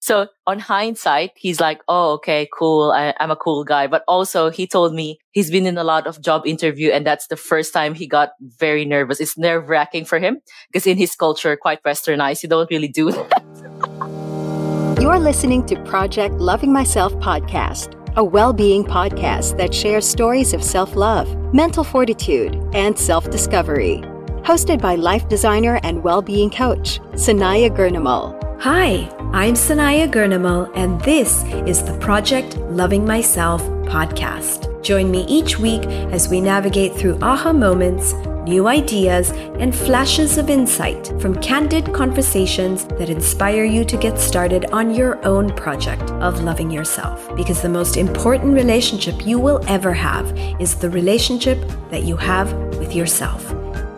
So on hindsight, he's like, "Oh, okay, cool. I, I'm a cool guy." But also, he told me he's been in a lot of job interview, and that's the first time he got very nervous. It's nerve wracking for him because in his culture, quite westernized, you don't really do that. You're listening to Project Loving Myself podcast, a well being podcast that shares stories of self love, mental fortitude, and self discovery. Hosted by life designer and well being coach, Sanaya Gurnamal. Hi, I'm Sanaya Gurnamal, and this is the Project Loving Myself podcast. Join me each week as we navigate through aha moments, new ideas, and flashes of insight from candid conversations that inspire you to get started on your own project of loving yourself. Because the most important relationship you will ever have is the relationship that you have with yourself.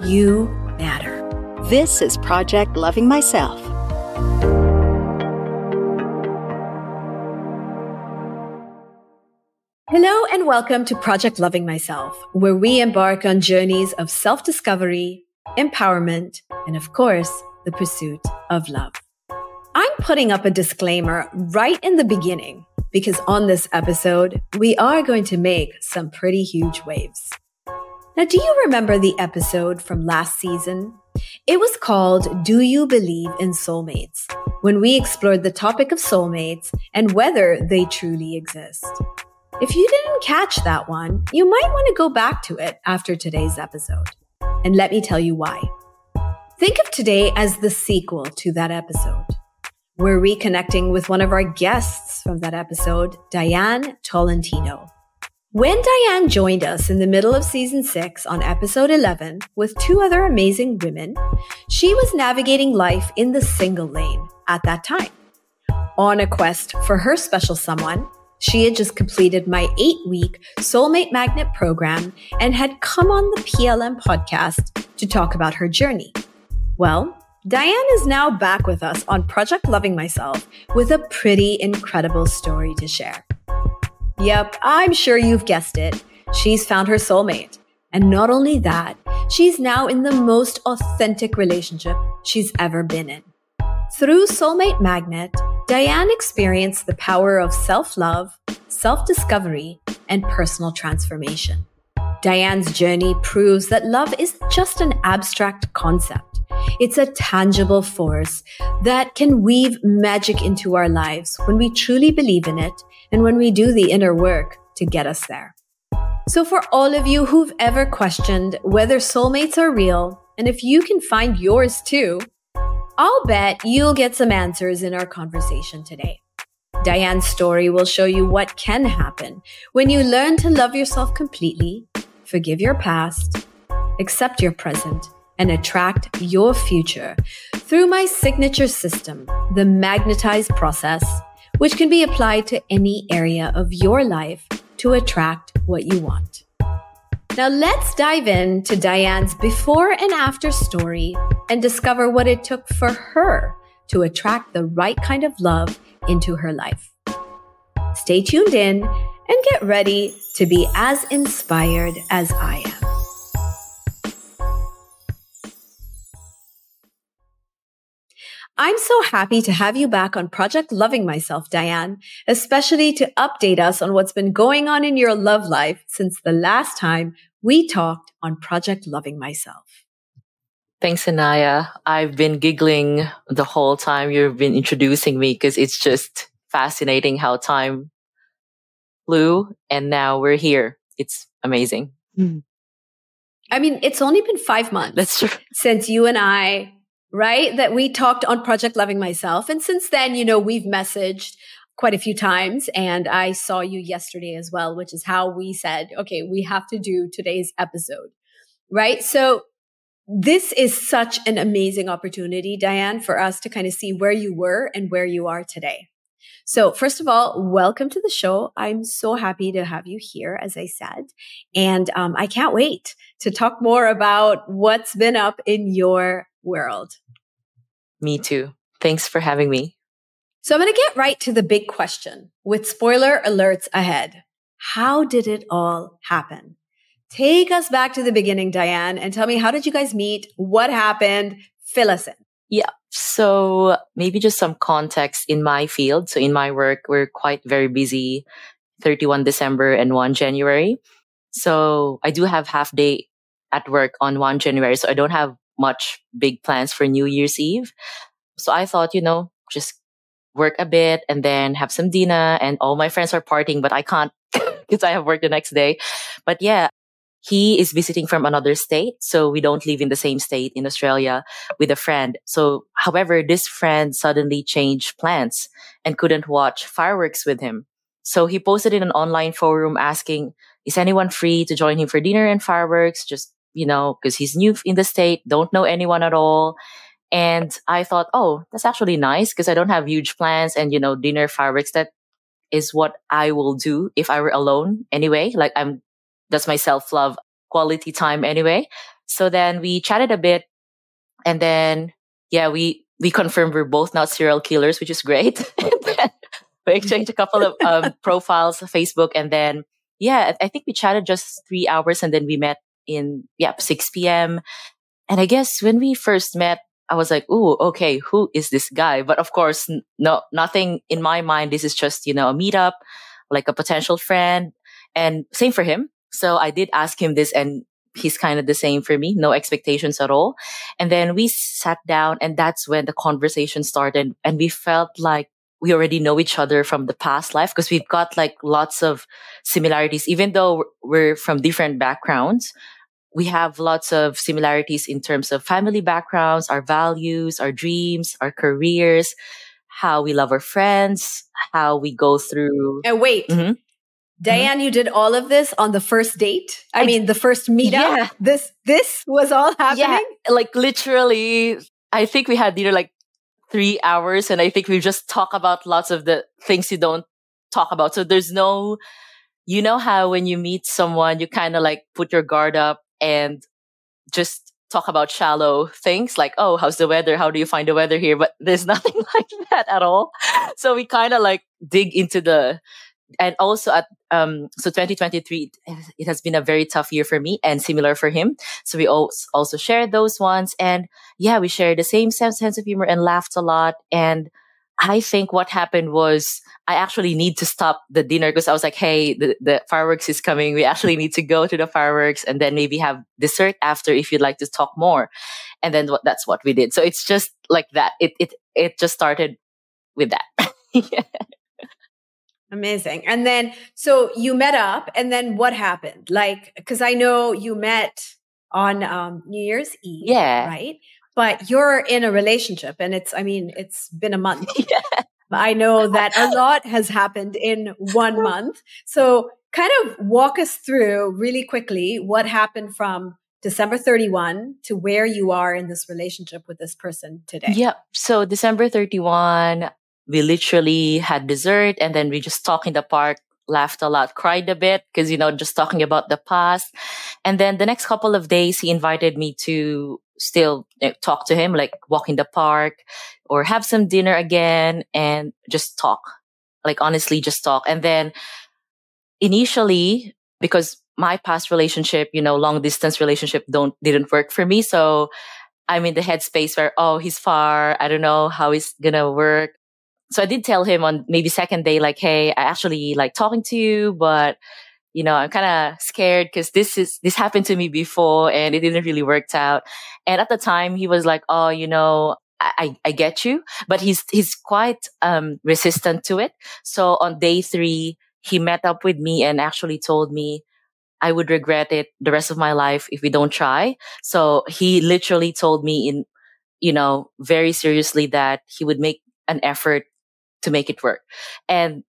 You matter. This is Project Loving Myself. Hello and welcome to Project Loving Myself, where we embark on journeys of self discovery, empowerment, and of course, the pursuit of love. I'm putting up a disclaimer right in the beginning because on this episode, we are going to make some pretty huge waves. Now, do you remember the episode from last season? It was called Do You Believe in Soulmates? when we explored the topic of soulmates and whether they truly exist. If you didn't catch that one, you might want to go back to it after today's episode. And let me tell you why. Think of today as the sequel to that episode. We're reconnecting with one of our guests from that episode, Dyan Tolentino. When Dyan joined us in the middle of season six on episode 11 with two other amazing women, she was navigating life in the single lane at that time. On a quest for her special someone, she had just completed my eight week Soulmate Magnet program and had come on the PLM podcast to talk about her journey. Well, Dyan is now back with us on Project Loving Myself with a pretty incredible story to share. Yep, I'm sure you've guessed it. She's found her soulmate. And not only that, she's now in the most authentic relationship she's ever been in. Through Soulmate Magnet, Dyan experienced the power of self love, self discovery, and personal transformation. Dyan's journey proves that love isn't just an abstract concept. It's a tangible force that can weave magic into our lives when we truly believe in it and when we do the inner work to get us there. So, for all of you who've ever questioned whether soulmates are real, and if you can find yours too, I'll bet you'll get some answers in our conversation today. Dyan's story will show you what can happen when you learn to love yourself completely, forgive your past, accept your present, and attract your future through my signature system, the magnetized process which can be applied to any area of your life to attract what you want. Now let's dive in to Dyan's before and after story and discover what it took for her to attract the right kind of love into her life. Stay tuned in and get ready to be as inspired as I am. I'm so happy to have you back on Project Loving Myself, Dyan, especially to update us on what's been going on in your love life since the last time we talked on Project Loving Myself. Thanks, Anaya. I've been giggling the whole time you've been introducing me because it's just fascinating how time flew and now we're here. It's amazing. Mm. I mean, it's only been five months. That's true. Since you and I, right, that we talked on Project Loving Myself. And since then, you know, we've messaged quite a few times. And I saw you yesterday as well, which is how we said, okay, we have to do today's episode, right? So this is such an amazing opportunity, Dyan, for us to kind of see where you were and where you are today. So, first of all, welcome to the show. I'm so happy to have you here, as I said. And um, I can't wait to talk more about what's been up in your world. Me too. Thanks for having me. So, I'm going to get right to the big question with spoiler alerts ahead. How did it all happen? Take us back to the beginning, Dyan, and tell me how did you guys meet? What happened? Fill us in. Yeah. So maybe just some context in my field. So in my work, we're quite very busy 31 December and 1 January. So I do have half day at work on 1 January. So I don't have much big plans for New Year's Eve. So I thought, you know, just work a bit and then have some dinner and all my friends are partying, but I can't because I have work the next day. But yeah, he is visiting from another state. So we don't live in the same state in Australia with a friend. So, however, this friend suddenly changed plans and couldn't watch fireworks with him. So he posted in an online forum asking, is anyone free to join him for dinner and fireworks? Just, you know, cause he's new in the state, don't know anyone at all. And I thought, oh, that's actually nice because I don't have huge plans and, you know, dinner fireworks. That is what I will do if I were alone anyway. Like I'm that's my self love quality time anyway. So then we chatted a bit and then, yeah, we, we confirmed we're both not serial killers, which is great. we exchanged a couple of um, profiles Facebook and then, yeah, I think we chatted just three hours and then we met in, yeah, 6 p.m. And I guess when we first met, I was like, "Ooh, okay, who is this guy?" But of course, no, nothing in my mind. This is just you know a meetup, like a potential friend, and same for him. So I did ask him this and he's kind of the same for me. No expectations at all. And then we sat down and that's when the conversation started and we felt like we already know each other from the past life because we've got like lots of similarities, even though we're from different backgrounds. We have lots of similarities in terms of family backgrounds, our values, our dreams, our careers, how we love our friends, how we go through. And wait, mm-hmm. Mm-hmm. Dyan, mm-hmm. you did all of this on the first date. I, I mean, the first meetup. Yeah. This this was all happening. Yeah, like literally. I think we had either like three hours, and I think we just talk about lots of the things you don't talk about. So there's no, you know how when you meet someone, you kind of like put your guard up and just talk about shallow things like, oh, how's the weather? How do you find the weather here? But there's nothing like that at all. So we kind of like dig into the and also at um so 2023 it has been a very tough year for me and similar for him so we also share those ones and yeah we share the same sense of humor and laughed a lot and I think what happened was I actually need to stop the dinner because I was like, hey, the, the fireworks is coming. We actually need to go to the fireworks and then maybe have dessert after if you'd like to talk more. And then that's what we did. So it's just like that. It, it, it just started with that. yeah. Amazing. And then, so you met up, and then what happened? Like, because I know you met on um, New Year's Eve, yeah, right? But you're in a relationship, and it's, I mean, it's been a month. yeah. I know that a lot has happened in one month. So, kind of walk us through really quickly what happened from December 31 to where you are in this relationship with this person today. Yep. So December 31, we literally had dessert and then we just talked in the park laughed a lot cried a bit because you know just talking about the past and then the next couple of days he invited me to still eh, talk to him like walk in the park or have some dinner again and just talk. Like honestly just talk. And then initially because my past relationship you know long distance relationship don't didn't work for me. So i'm in the headspace where oh he's far. I don't know how it's gonna work. So I did tell him on maybe second day, like, Hey, I actually like talking to you, but you know, I'm kind of scared because this is, this happened to me before and it didn't really work out. And at the time he was like, Oh, you know, I, I get you, but he's, he's quite, um, resistant to it. So on day three, he met up with me and actually told me, I would regret it the rest of my life if we don't try. So he literally told me in, you know, very seriously that he would make an effort to make it work. And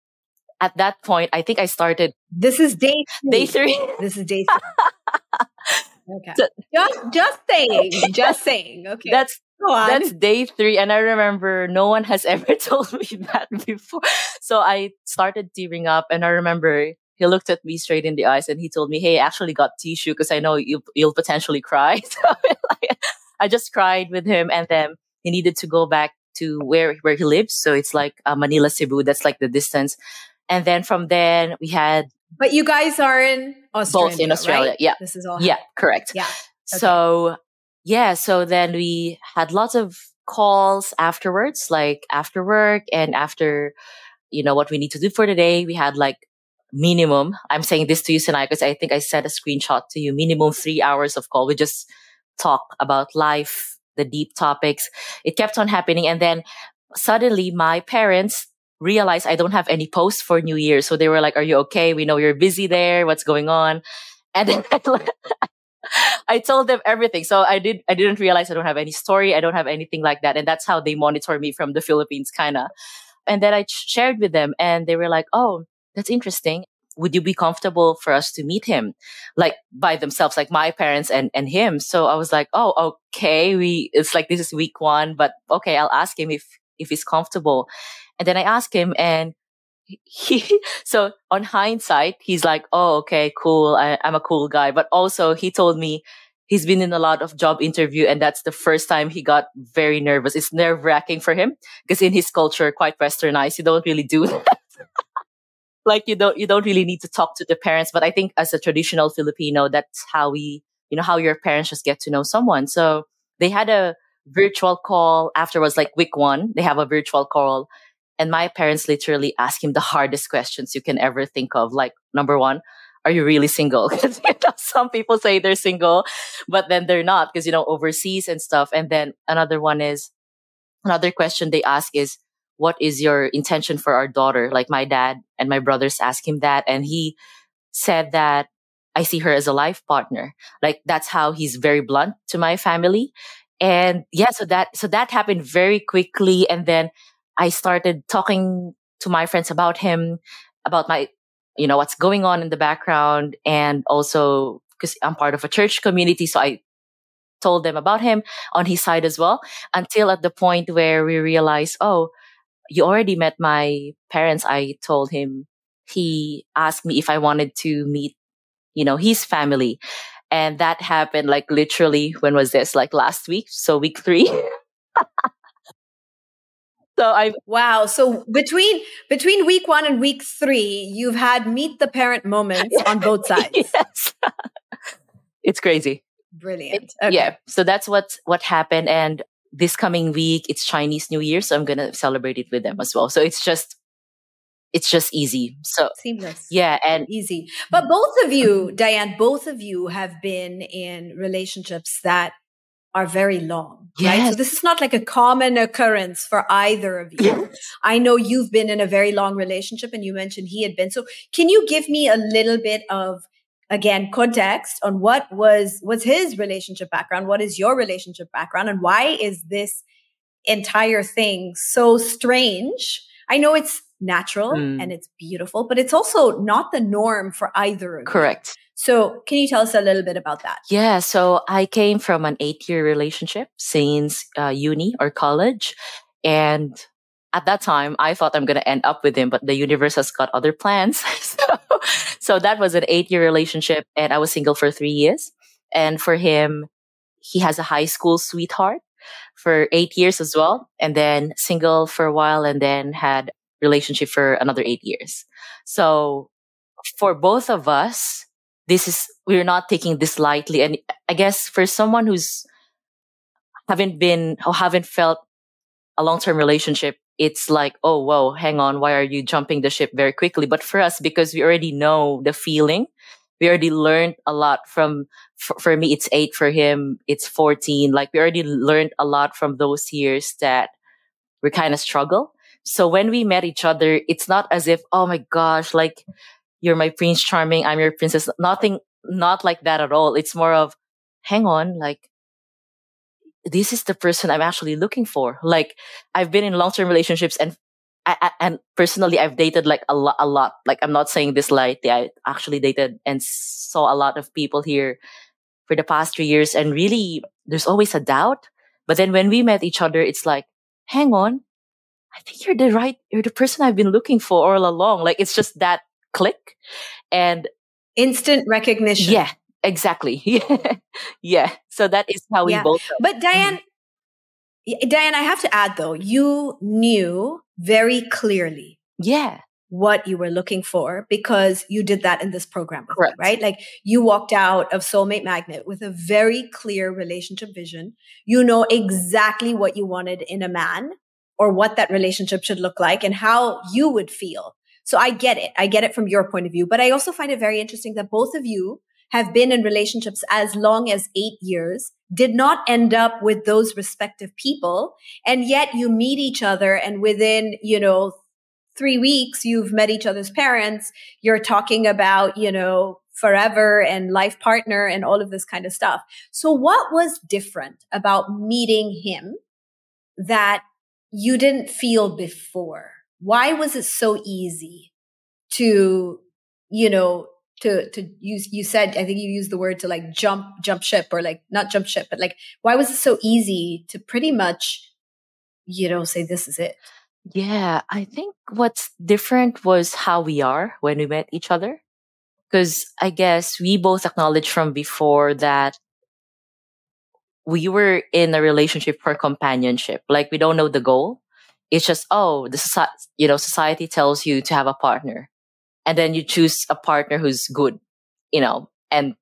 at that point, I think I started. This is day three. Day three. This is day three. okay. So, just, just saying. Just saying. Okay. That's that's day three. And I remember no one has ever told me that before. So I started tearing up and I remember he looked at me straight in the eyes and he told me, Hey, I actually got tissue because I know you, you'll potentially cry. So I just cried with him and then he needed to go back to where, where he lives. So it's like uh, Manila, Cebu. That's like the distance. And then from then we had. But you guys are in Australia. Both in Australia. Right? Yeah. This is all. Yeah, correct. Yeah. Okay. So yeah, so then we had lots of calls afterwards, like after work and after, you know, what we need to do for the day. We had like minimum, I'm saying this to you, Sanaya, because I think I sent a screenshot to you, minimum three hours of call. We just talk about life, the deep topics. It kept on happening. And then suddenly my parents realized I don't have any posts for New Year. So they were like, are you okay? We know you're busy there. What's going on? And then I told them everything. So I did, I didn't realize I don't have any story. I don't have anything like that. And that's how they monitor me from the Philippines, kind of. And then I shared with them and they were like, Oh, that's interesting. Would you be comfortable for us to meet him? Like by themselves, like my parents and, and him. So I was like, Oh, okay. We, it's like this is week one, but okay, I'll ask him if, if he's comfortable. And then I asked him and he so on hindsight he's like oh okay cool. I, i'm a cool guy. But also he told me he's been in a lot of job interview and that's the first time he got very nervous. It's nerve wracking for him because in his culture quite westernized you don't really do that. Like you don't you don't really need to talk to the parents. But i think as a traditional filipino that's how we you know how your parents just get to know someone. So they had a virtual call afterwards like week one. They have a virtual call and my parents literally ask him the hardest questions you can ever think of. Like, number one, are you really single? Because you know, some people say they're single, but then they're not because, you know, overseas and stuff. And then another one is, another question they ask is, what is your intention for our daughter? Like my dad and my brothers ask him that. And he said that I see her as a life partner. Like that's how he's very blunt to my family. And yeah, so that, so that happened very quickly. And then I started talking to my friends about him, about my, you know, what's going on in the background. And also because I'm part of a church community. So I told them about him on his side as well until at the point where we realized, oh, you already met my parents. I told him he asked me if I wanted to meet, you know, his family. And that happened like literally, when was this? Like last week. So week three. So I wow. So between between week one and week three, you've had meet the parent moments on both sides. yes, it's crazy. Brilliant. Okay. Yeah. So that's what what happened, and this coming week it's Chinese New Year, so I'm gonna celebrate it with them as well. So it's just it's just easy. So seamless. Yeah, and easy. But both of you, Dyan, both of you have been in relationships that are very long, yes. right? So this is not like a common occurrence for either of you. Yes. I know you've been in a very long relationship and you mentioned he had been. So can you give me a little bit of again context on what was was his relationship background? What is your relationship background and why is this entire thing so strange? I know it's natural mm. and it's beautiful, but it's also not the norm for either of Correct. So, can you tell us a little bit about that? Yeah. So, I came from an eight year relationship since uh, uni or college. And at that time, I thought I'm going to end up with him, but the universe has got other plans. so, so, that was an eight year relationship. And I was single for three years. And for him, he has a high school sweetheart for eight years as well. And then single for a while and then had relationship for another eight years. So for both of us, this is we're not taking this lightly. And i guess for someone who's haven't been or haven't felt a long-term relationship it's like oh whoa hang on why are you jumping the ship very quickly? But for us because we already know the feeling we already learned a lot from for, for me it's 8 for him it's 14 like we already learned a lot from those years that we kind of struggle so when we met each other it's not as if oh my gosh like you're my prince charming i'm your princess nothing not like that at all. It's more of, hang on, like, this is the person I'm actually looking for. Like, I've been in long-term relationships and I, I, and personally, I've dated like a lot, a lot. Like, I'm not saying this lightly. I actually dated and saw a lot of people here for the past three years. And really, there's always a doubt. But then when we met each other, it's like, hang on. I think you're the right, you're the person I've been looking for all along. Like, it's just that click and instant recognition. Yeah, exactly. Yeah. yeah. So that is how we Yeah. both. But Dyan, Mm-hmm. Dyan, I have to add though, you knew very clearly Yeah. what you were looking for because you did that in this program, me, Correct. right? Like you walked out of Soulmate Magnet with a very clear relationship vision. You know exactly what you wanted in a man or what that relationship should look like and how you would feel. So I get it. I get it from your point of view, but I also find it very interesting that both of you have been in relationships as long as eight years, did not end up with those respective people. And yet you meet each other and within, you know, three weeks, you've met each other's parents. You're talking about, you know, forever and life partner and all of this kind of stuff. So what was different about meeting him that you didn't feel before? Why was it so easy to, you know, to, to use, you said, I think you used the word to like jump, jump ship or like not jump ship, but like, why was it so easy to pretty much, you know, say, this is it? Yeah. I think what's different was how we are when we met each other. Cause I guess we both acknowledged from before that we were in a relationship for companionship. Like we don't know the goal. It's just, oh, the society, you know, society tells you to have a partner and then you choose a partner who's good, you know, and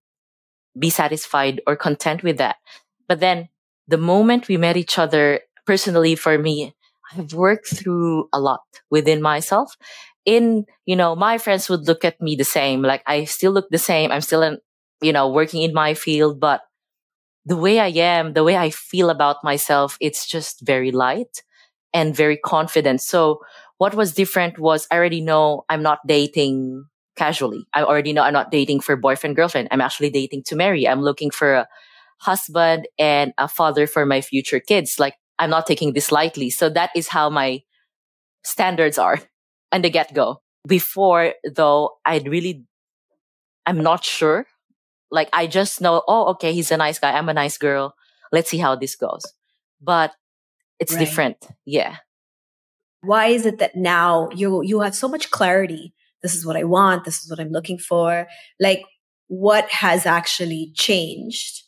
be satisfied or content with that. But then the moment we met each other, personally for me, I've worked through a lot within myself. In, you know, my friends would look at me the same. Like I still look the same. I'm still, in, you know, working in my field, but the way I am, the way I feel about myself, it's just very light and very confident. So what was different was I already know I'm not dating casually. I already know I'm not dating for boyfriend, girlfriend. I'm actually dating to marry. I'm looking for a husband and a father for my future kids. Like I'm not taking this lightly. So that is how my standards are and the get go. Before though, I'd really, I'm not sure. Like I just know, oh, okay, he's a nice guy. I'm a nice girl. Let's see how this goes. But it's Right. different. Yeah. why is it that now you you have so much clarity this is what i want this is what i'm looking for like what has actually changed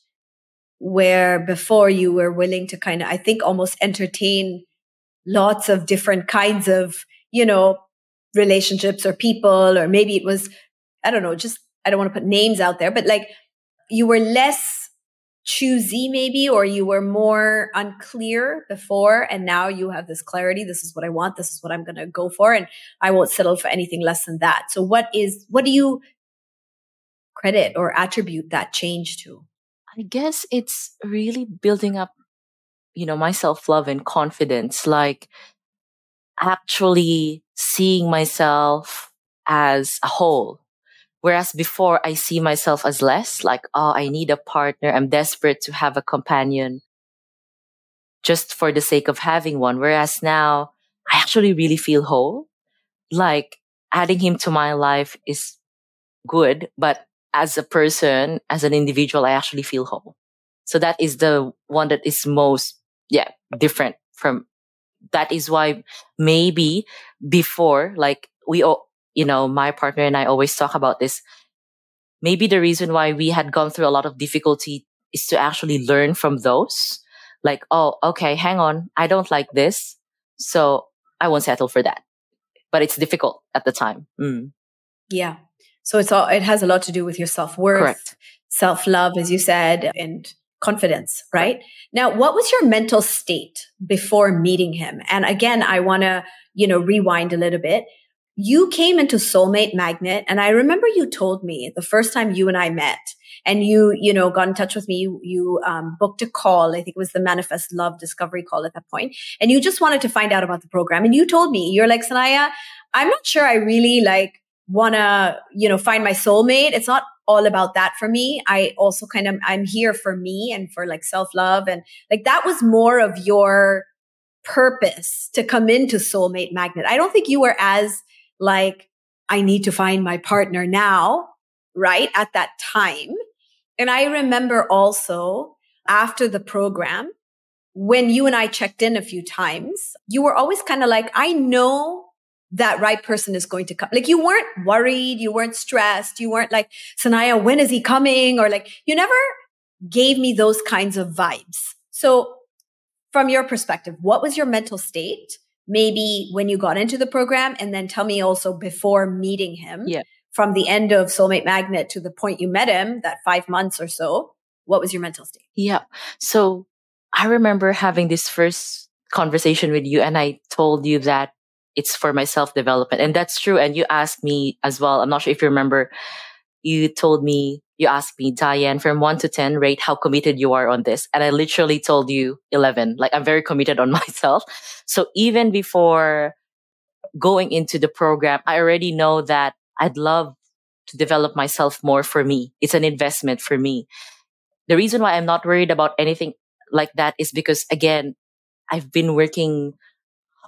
where before you were willing to kind of i think almost entertain lots of different kinds of you know relationships or people or maybe it was i don't know just i don't want to put names out there but like you were less choosy maybe or you were more unclear before and now you have this clarity this is what i want this is what i'm going to go for and i won't settle for anything less than that so what is what do you credit or attribute that change to I guess it's really building up, you know, my self love and confidence, like actually seeing myself as a whole. Whereas before I see myself as less, like, oh, I need a partner. I'm desperate to have a companion just for the sake of having one. Whereas now I actually really feel whole. Like adding him to my life is good, but as a person, as an individual, I actually feel whole. So that is the one that is most, yeah, different from, that is why maybe before, like we, all, you know, my partner and I always talk about this. Maybe the reason why we had gone through a lot of difficulty is to actually learn from those. Like, oh, okay, hang on. I don't like this. So I won't settle for that. But it's difficult at the time. Mm, yeah so it's all it has a lot to do with your self-worth self-love as you said and confidence right now what was your mental state before meeting him and again i want to you know rewind a little bit you came into soulmate magnet and i remember you told me the first time you and i met and you you know got in touch with me you, you um, booked a call i think it was the manifest love discovery call at that point and you just wanted to find out about the program and you told me you're like sanaya i'm not sure i really like want to, you know, find my soulmate. It's not all about that for me. I also kind of, I'm here for me and for like self love. And like that was more of your purpose to come into Soulmate Magnet. I don't think you were as like, I need to find my partner now, right? At that time. And I remember also after the program, when you and I checked in a few times, you were always kind of like, I know that right person is going to come. Like you weren't worried, you weren't stressed, you weren't like, Sanaya, when is he coming? Or like, you never gave me those kinds of vibes. So from your perspective, what was your mental state? Maybe when you got into the program and then tell me also before meeting him yeah. from the end of Soulmate Magnet to the point you met him, that five months or so, what was your mental state? Yeah. So I remember having this first conversation with you and I told you that it's for my self development. And that's true. And you asked me as well. I'm not sure if you remember. You told me, you asked me, Dyan, from one to 10, rate how committed you are on this. And I literally told you 11. Like I'm very committed on myself. So even before going into the program, I already know that I'd love to develop myself more for me. It's an investment for me. The reason why I'm not worried about anything like that is because again, I've been working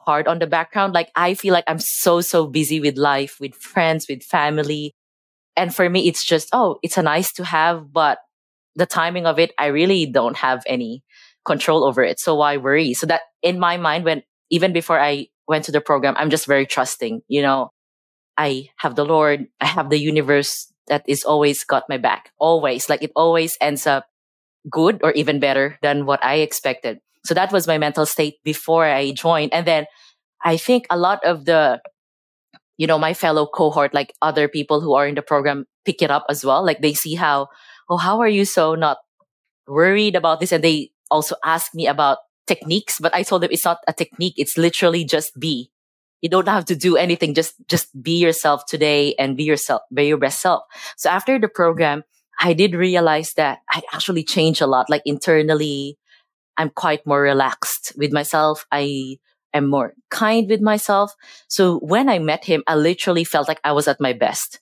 hard on the background. Like I feel like I'm so, so busy with life, with friends, with family. And for me, it's just, oh, it's a nice to have, but the timing of it, I really don't have any control over it. So why worry? So that in my mind, when even before I went to the program, I'm just very trusting, you know, I have the Lord, I have the universe that is always got my back, always. Like it always ends up good or even better than what I expected. So that was my mental state before I joined. And then I think a lot of the, you know, my fellow cohort, like other people who are in the program pick it up as well. Like they see how, oh, how are you so not worried about this? And they also ask me about techniques, but I told them it's not a technique. It's literally just be. You don't have to do anything. Just, just be yourself today and be yourself, be your best self. So after the program, I did realize that I actually changed a lot, like internally, I'm quite more relaxed with myself. I am more kind with myself. So when I met him, I literally felt like I was at my best.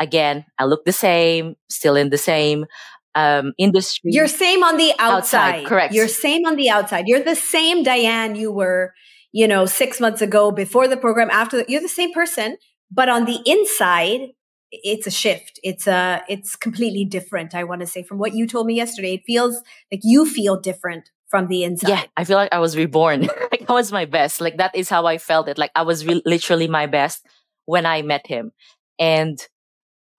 Again, I look the same, still in the same um, industry. You're same on the outside. outside. Correct. You're same on the outside. You're the same Dyan you were, you know, six months ago before the program, after the, you're the same person, but on the inside, it's a shift. It's a, it's completely different. I want to say from what you told me yesterday, it feels like you feel different from the inside. Yeah, I feel like I was reborn. like I was my best. Like that is how I felt it. Like I was re- literally my best when I met him. And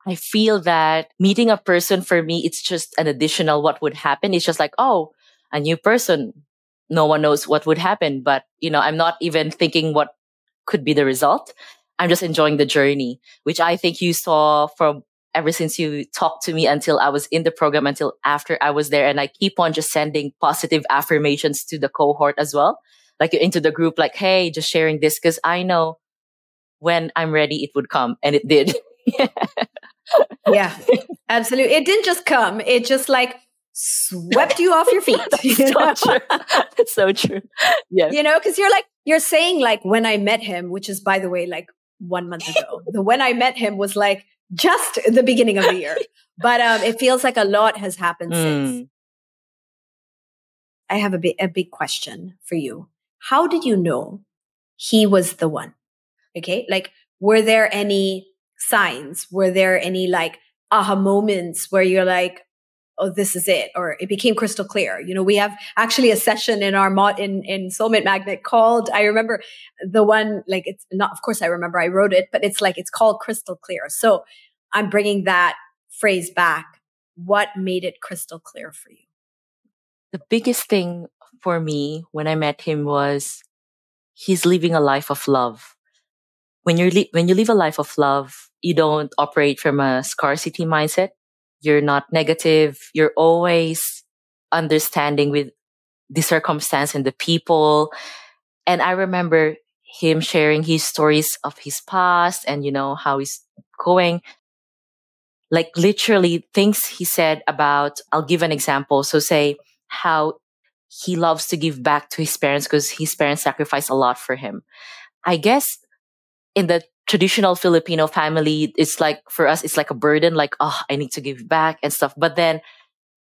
I feel that meeting a person for me, it's just an additional what would happen. It's just like, oh, a new person. No one knows what would happen, but you know, I'm not even thinking what could be the result. I'm just enjoying the journey, which I think you saw from ever since you talked to me until I was in the program, until after I was there. And I keep on just sending positive affirmations to the cohort as well. Like into the group, like, Hey, just sharing this. Cause I know when I'm ready, it would come and it did. yeah, absolutely. It didn't just come. It just like swept you off your feet. You so know? true. That's so true. Yeah. You know, cause you're like, you're saying like when I met him, which is by the way, like one month ago, the when I met him was like, just the beginning of the year. but um, it feels like a lot has happened mm. since. I have a big, a big question for you. How did you know he was the one? Okay. Like, were there any signs? Were there any like aha moments where you're like, oh, this is it, or it became crystal clear. You know, we have actually a session in our mod in, in Soulmate Magnet called, I remember the one, like it's not, of course I remember I wrote it, but it's like, it's called crystal clear. So I'm bringing that phrase back. What made it crystal clear for you? The biggest thing for me when I met him was he's living a life of love. When you're, li- when you live a life of love, you don't operate from a scarcity mindset you're not negative. You're always understanding with the circumstance and the people. And I remember him sharing his stories of his past and, you know, how he's going. Like literally things he said about, I'll give an example. So say how he loves to give back to his parents because his parents sacrificed a lot for him. I guess in the traditional Filipino family, it's like for us, it's like a burden, like, oh, I need to give back and stuff. But then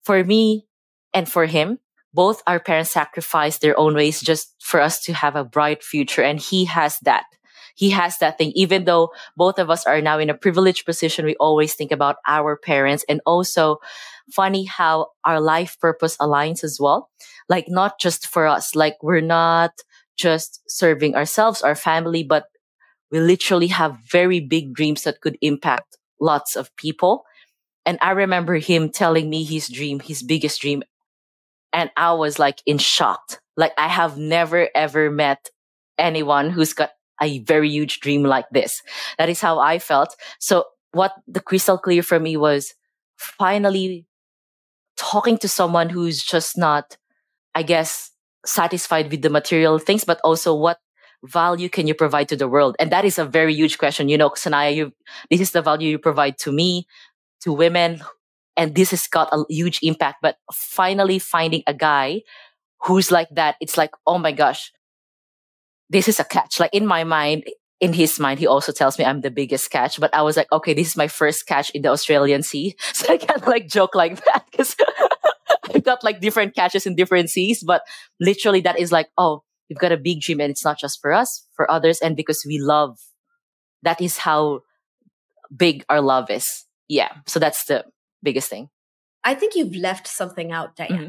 for me and for him, both our parents sacrificed their own ways just for us to have a bright future. And he has that. He has that thing. Even though both of us are now in a privileged position, we always think about our parents and also funny how our life purpose aligns as well. Like not just for us, like we're not just serving ourselves, our family, but we literally have very big dreams that could impact lots of people. And I remember him telling me his dream, his biggest dream. And I was like in shock. Like I have never ever met anyone who's got a very huge dream like this. That is how I felt. So what the crystal clear for me was finally talking to someone who's just not, I guess, satisfied with the material things, but also what value can you provide to the world? And that is a very huge question. You know, Sanaya, you, this is the value you provide to me, to women, and this has got a huge impact. But finally finding a guy who's like that, it's like, oh my gosh, this is a catch. Like in my mind, in his mind, he also tells me I'm the biggest catch. But I was like, okay, this is my first catch in the Australian sea. So I can't like joke like that because I've got like different catches in different seas. But literally that is like, oh, we've got a big dream and it's not just for us, for others. And because we love, that is how big our love is. Yeah. So that's the biggest thing. I think you've left something out, Dyan. Mm-hmm.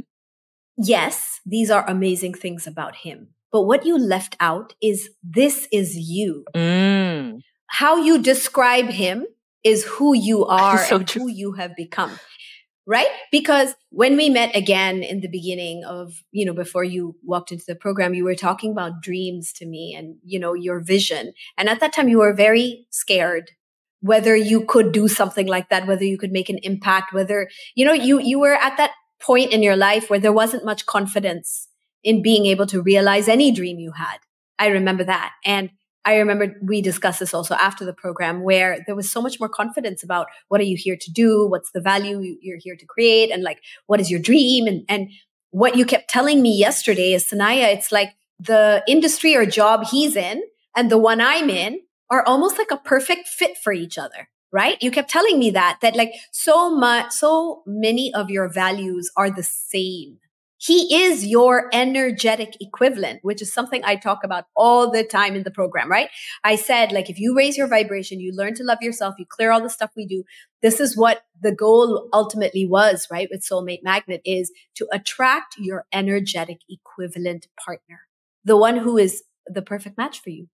Yes, these are amazing things about him. But what you left out is this is you. Mm. How you describe him is who you are so and true. who you have become. Right? Because when we met again in the beginning of, you know, before you walked into the program, you were talking about dreams to me and, you know, your vision. And at that time, you were very scared whether you could do something like that, whether you could make an impact, whether, you know, you, you were at that point in your life where there wasn't much confidence in being able to realize any dream you had. I remember that. And I remember we discussed this also after the program where there was so much more confidence about what are you here to do? What's the value you're here to create? And like, what is your dream? And, and what you kept telling me yesterday is Sanaya, it's like the industry or job he's in and the one I'm in are almost like a perfect fit for each other right you kept telling me that that like so much so many of your values are the same he is your energetic equivalent, which is something I talk about all the time in the program, right? I said, like, if you raise your vibration, you learn to love yourself, you clear all the stuff we do. This is what the goal ultimately was, right? With Soulmate Magnet is to attract your energetic equivalent partner, the one who is the perfect match for you.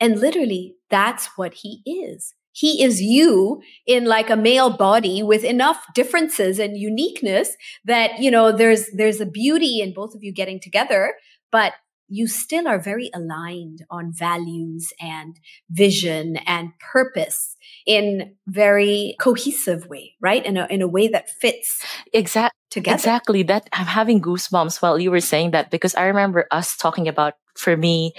And literally, that's what he is he is you in like a male body with enough differences and uniqueness that you know there's there's a beauty in both of you getting together but you still are very aligned on values and vision and purpose in very cohesive way right? In a, in a way that fits exactly together. exactly. That i'm having goosebumps while you were saying that because i remember us talking about for me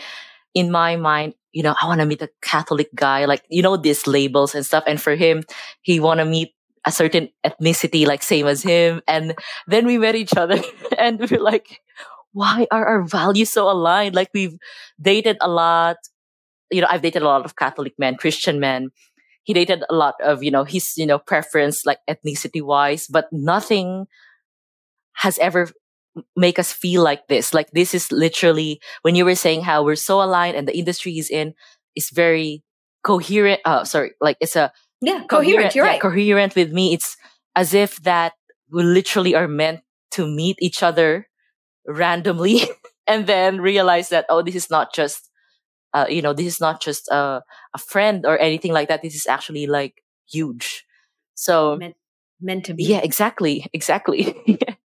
in my mind you know, I want to meet a Catholic guy, like, you know, these labels and stuff. And for him, he want to meet a certain ethnicity, like same as him. And then we met each other and we're like, why are our values so aligned? Like we've dated a lot. You know, I've dated a lot of Catholic men, Christian men. He dated a lot of, you know, his, you know, preference, like ethnicity wise, but nothing has ever make us feel like this. Like this is literally when you were saying how we're so aligned and the industry is in is very coherent. Uh, sorry, like it's a yeah coherent. coherent you're yeah, right. Coherent with me. It's as if that we literally are meant to meet each other randomly and then realize that oh this is not just uh, you know this is not just a, a friend or anything like that. This is actually like huge. So meant, meant to be. Yeah, exactly, exactly.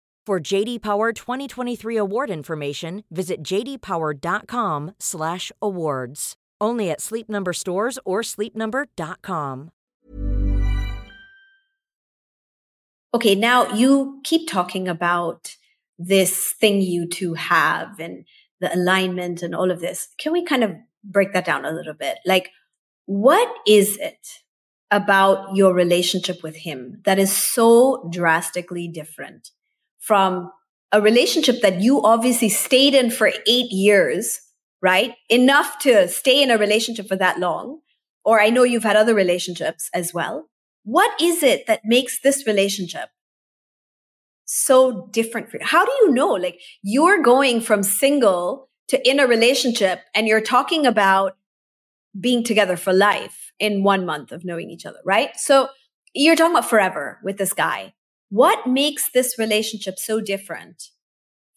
For JD Power 2023 award information, visit jdpower.com/awards. Only at Sleep Number stores or sleepnumber.com. Okay, now you keep talking about this thing you two have and the alignment and all of this. Can we kind of break that down a little bit? Like, what is it about your relationship with him that is so drastically different from a relationship that you obviously stayed in for eight years, right? Enough to stay in a relationship for that long. Or I know you've had other relationships as well. What is it that makes this relationship so different for you? How do you know? Like you're going from single to in a relationship and you're talking about being together for life in one month of knowing each other, right? So you're talking about forever with this guy. What makes this relationship so different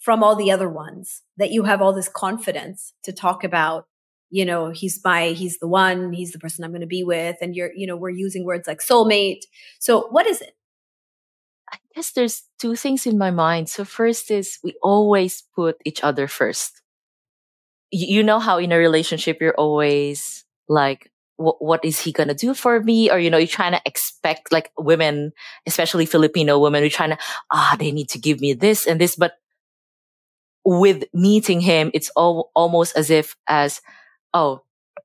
from all the other ones that you have all this confidence to talk about? You know, he's my, he's the one, he's the person I'm going to be with. And you're, you know, we're using words like soulmate. So what is it? I guess there's two things in my mind. So first is we always put each other first. You know how in a relationship you're always like what, what is he going to do for me? Or, you know, you're trying to expect like women, especially Filipino women, you're trying to, ah, oh, they need to give me this and this. But with meeting him, it's all, almost as if as, oh,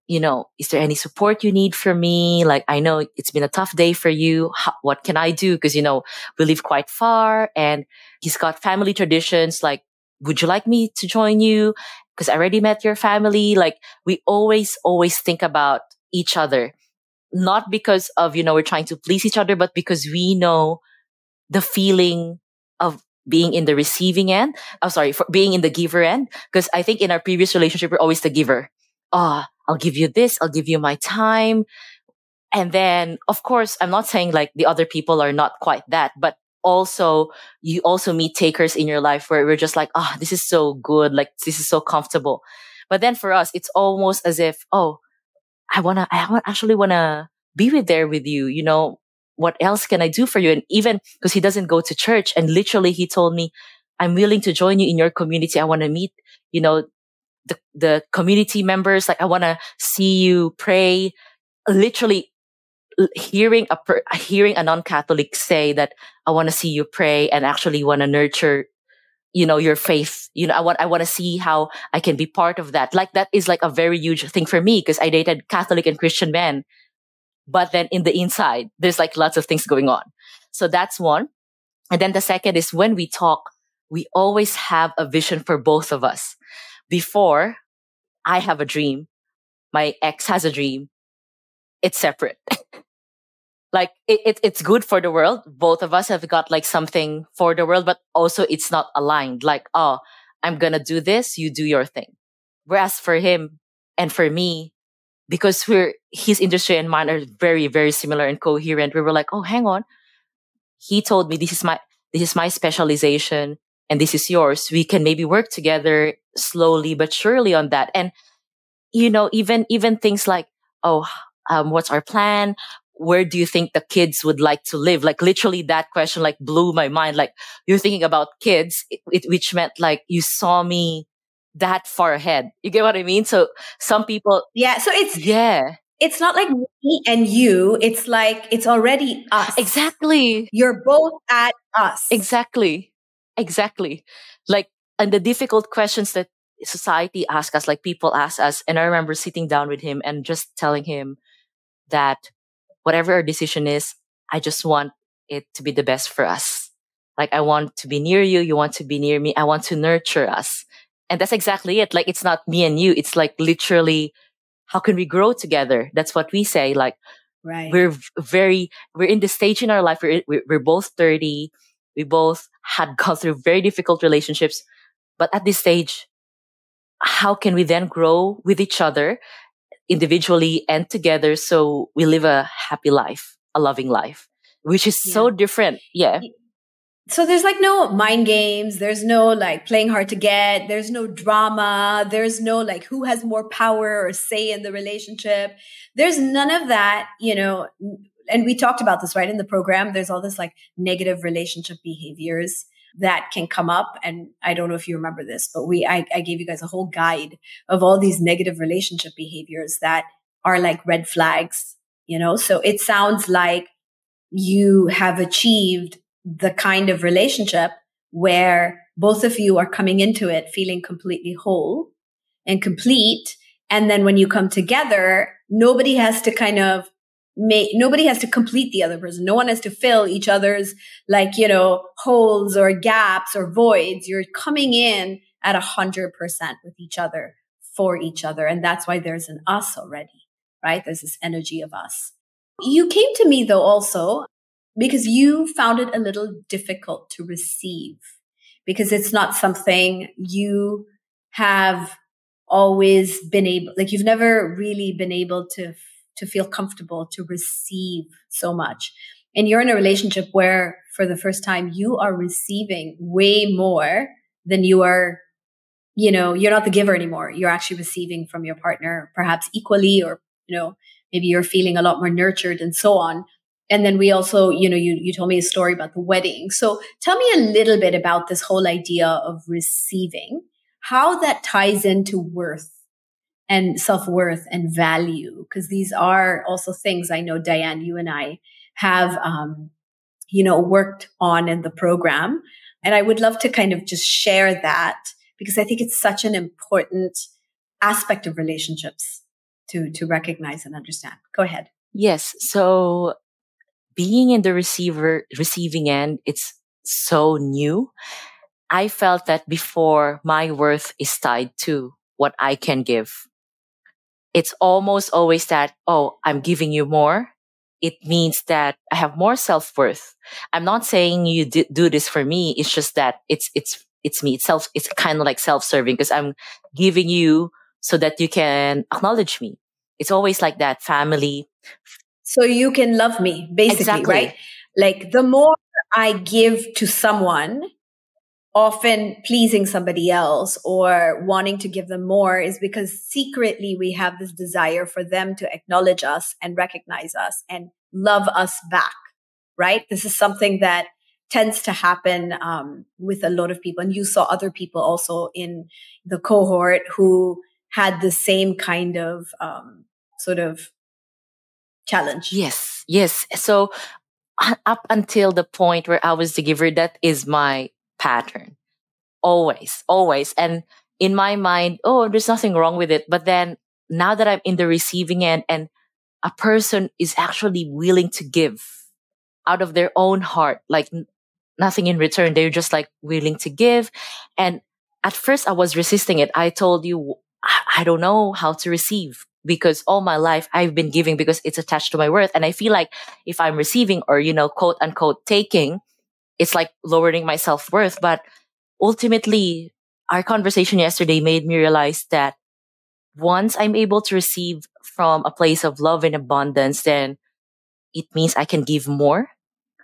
you know, is there any support you need from me? Like, I know it's been a tough day for you. How, what can I do? Cause, you know, we live quite far and he's got family traditions. Like, would you like me to join you? Cause I already met your family. Like, we always, always think about each other. Not because of, you know, we're trying to please each other, but because we know the feeling of being in the receiving end. I'm oh, sorry, for being in the giver end. Because I think in our previous relationship, we're always the giver. Ah, oh, I'll give you this. I'll give you my time. And then, of course, I'm not saying like the other people are not quite that, but also you also meet takers in your life where we're just like, ah, oh, this is so good. Like this is so comfortable. But then for us, it's almost as if, oh, I wanna, I actually wanna be with there with you. You know, what else can I do for you? And even because he doesn't go to church and literally he told me, I'm willing to join you in your community. I want to meet, you know, the, the community members. Like I want to see you pray. Literally hearing a, hearing a non-Catholic say that I want to see you pray and actually want to nurture you know, your faith. You know, I want, I want to see how I can be part of that. Like that is like a very huge thing for me because I dated Catholic and Christian men. But then in the inside, there's like lots of things going on. So that's one. And then the second is when we talk, we always have a vision for both of us. Before I have a dream, my ex has a dream. It's separate. like it, it, it's good for the world. Both of us have got like something for the world, but also it's not aligned. Like, oh, I'm going to do this. You do your thing. Whereas for him and for me, because we're, his industry and mine are very, very similar and coherent. We were like, oh, hang on. He told me this is my, this is my specialization and this is yours. We can maybe work together slowly but surely on that. And, you know, even, even things like, oh, um, what's our plan? Where do you think the kids would like to live? Like literally that question like blew my mind. Like you're thinking about kids, it, it, which meant like you saw me that far ahead. You get what I mean? So some people. Yeah. So it's, yeah. It's not like me and you. It's like it's already us. Exactly. You're both at us. Exactly. Exactly. Like, and the difficult questions that society asks us, like people ask us. And I remember sitting down with him and just telling him that whatever our decision is, I just want it to be the best for us. Like I want to be near you. You want to be near me. I want to nurture us. And that's exactly it. Like it's not me and you. It's like literally, how can we grow together? That's what we say. Like, right. we're very, we're in the stage in our life. We're, we're both 30. We both had gone through very difficult relationships. But at this stage, how can we then grow with each other individually and together so we live a happy life, a loving life, which is yeah. so different. Yeah. So there's like no mind games. There's no like playing hard to get. There's no drama. There's no like who has more power or say in the relationship. There's none of that, you know. And we talked about this right in the program. There's all this like negative relationship behaviors that can come up. And I don't know if you remember this, but we, I, I gave you guys a whole guide of all these negative relationship behaviors that are like red flags, you know? So it sounds like you have achieved the kind of relationship where both of you are coming into it feeling completely whole and complete. And then when you come together, nobody has to kind of make, nobody has to complete the other person. No one has to fill each other's like, you know, holes or gaps or voids. You're coming in at a hundred percent with each other for each other. And that's why there's an us already, right? There's this energy of us. You came to me though also because you found it a little difficult to receive because it's not something you have always been able like you've never really been able to to feel comfortable to receive so much. And you're in a relationship where for the first time you are receiving way more than you are you know you're not the giver anymore. You're actually receiving from your partner perhaps equally or you know maybe you're feeling a lot more nurtured and so on. And then we also you know you you told me a story about the wedding. So tell me a little bit about this whole idea of receiving how that ties into worth and self-worth and value because these are also things i know dyan you and i have um, you know worked on in the program. And i would love to kind of just share that because i think it's such an important aspect of relationships to to recognize and understand. Go ahead. Yes so being in the receiver receiving end it's so new. I felt that before my worth is tied to what I can give. It's almost always that, oh, I'm giving you more. It means that I have more self worth. I'm not saying you d- do this for me. It's just that it's, it's, it's me. It's self, it's kind of like self serving because I'm giving you so that you can acknowledge me. It's always like that family. So you can love me, basically, exactly. right? Like the more I give to someone, often pleasing somebody else or wanting to give them more is because secretly we have this desire for them to acknowledge us and recognize us and love us back, right? This is something that tends to happen um, with a lot of people. And you saw other people also in the cohort who had the same kind of um, sort of challenge. Yes, yes. So up until the point where I was the giver, that is my pattern. Always, always. And in my mind, oh, there's nothing wrong with it. But then now that I'm in the receiving end and a person is actually willing to give out of their own heart, like nothing in return. They're just like willing to give. And at first I was resisting it. I told you, I don't know how to receive because all my life I've been giving because it's attached to my worth. And I feel like if I'm receiving or, you know, quote unquote taking, it's like lowering my self worth. But ultimately, our conversation yesterday made me realize that once I'm able to receive from a place of love and abundance, then it means I can give more.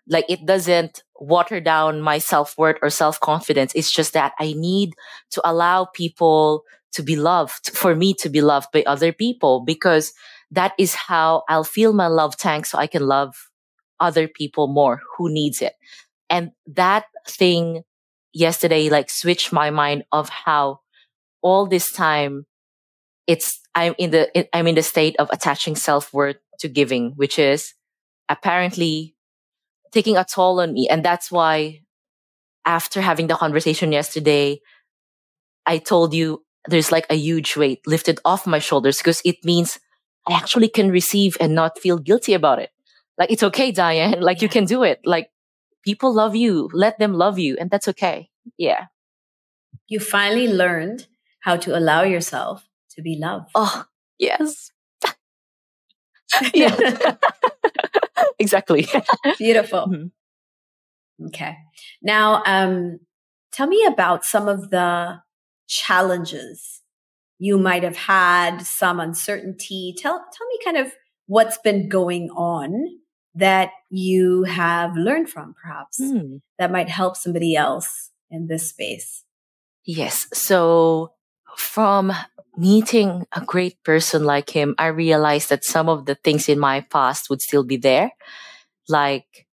Like it doesn't water down my self worth or self confidence. It's just that I need to allow people to be loved, for me to be loved by other people, because that is how I'll feel my love tank so I can love other people more who needs it. And that thing yesterday like switched my mind of how all this time it's I'm in the I'm in the state of attaching self-worth to giving, which is apparently taking a toll on me. And that's why after having the conversation yesterday, I told you there's like a huge weight lifted off my shoulders because it means I actually can receive and not feel guilty about it. Like it's okay, Dyan. Like you can do it. Like people love you. Let them love you. And that's okay. Yeah. You finally learned how to allow yourself to be loved. Oh, yes. yeah. exactly. Beautiful. Mm-hmm. Okay. Now, um, tell me about some of the challenges you might have had, some uncertainty. Tell, tell me kind of what's been going on that you have learned from, perhaps, mm. that might help somebody else in this space? Yes. So from meeting a great person like him, I realized that some of the things in my past would still be there. Like,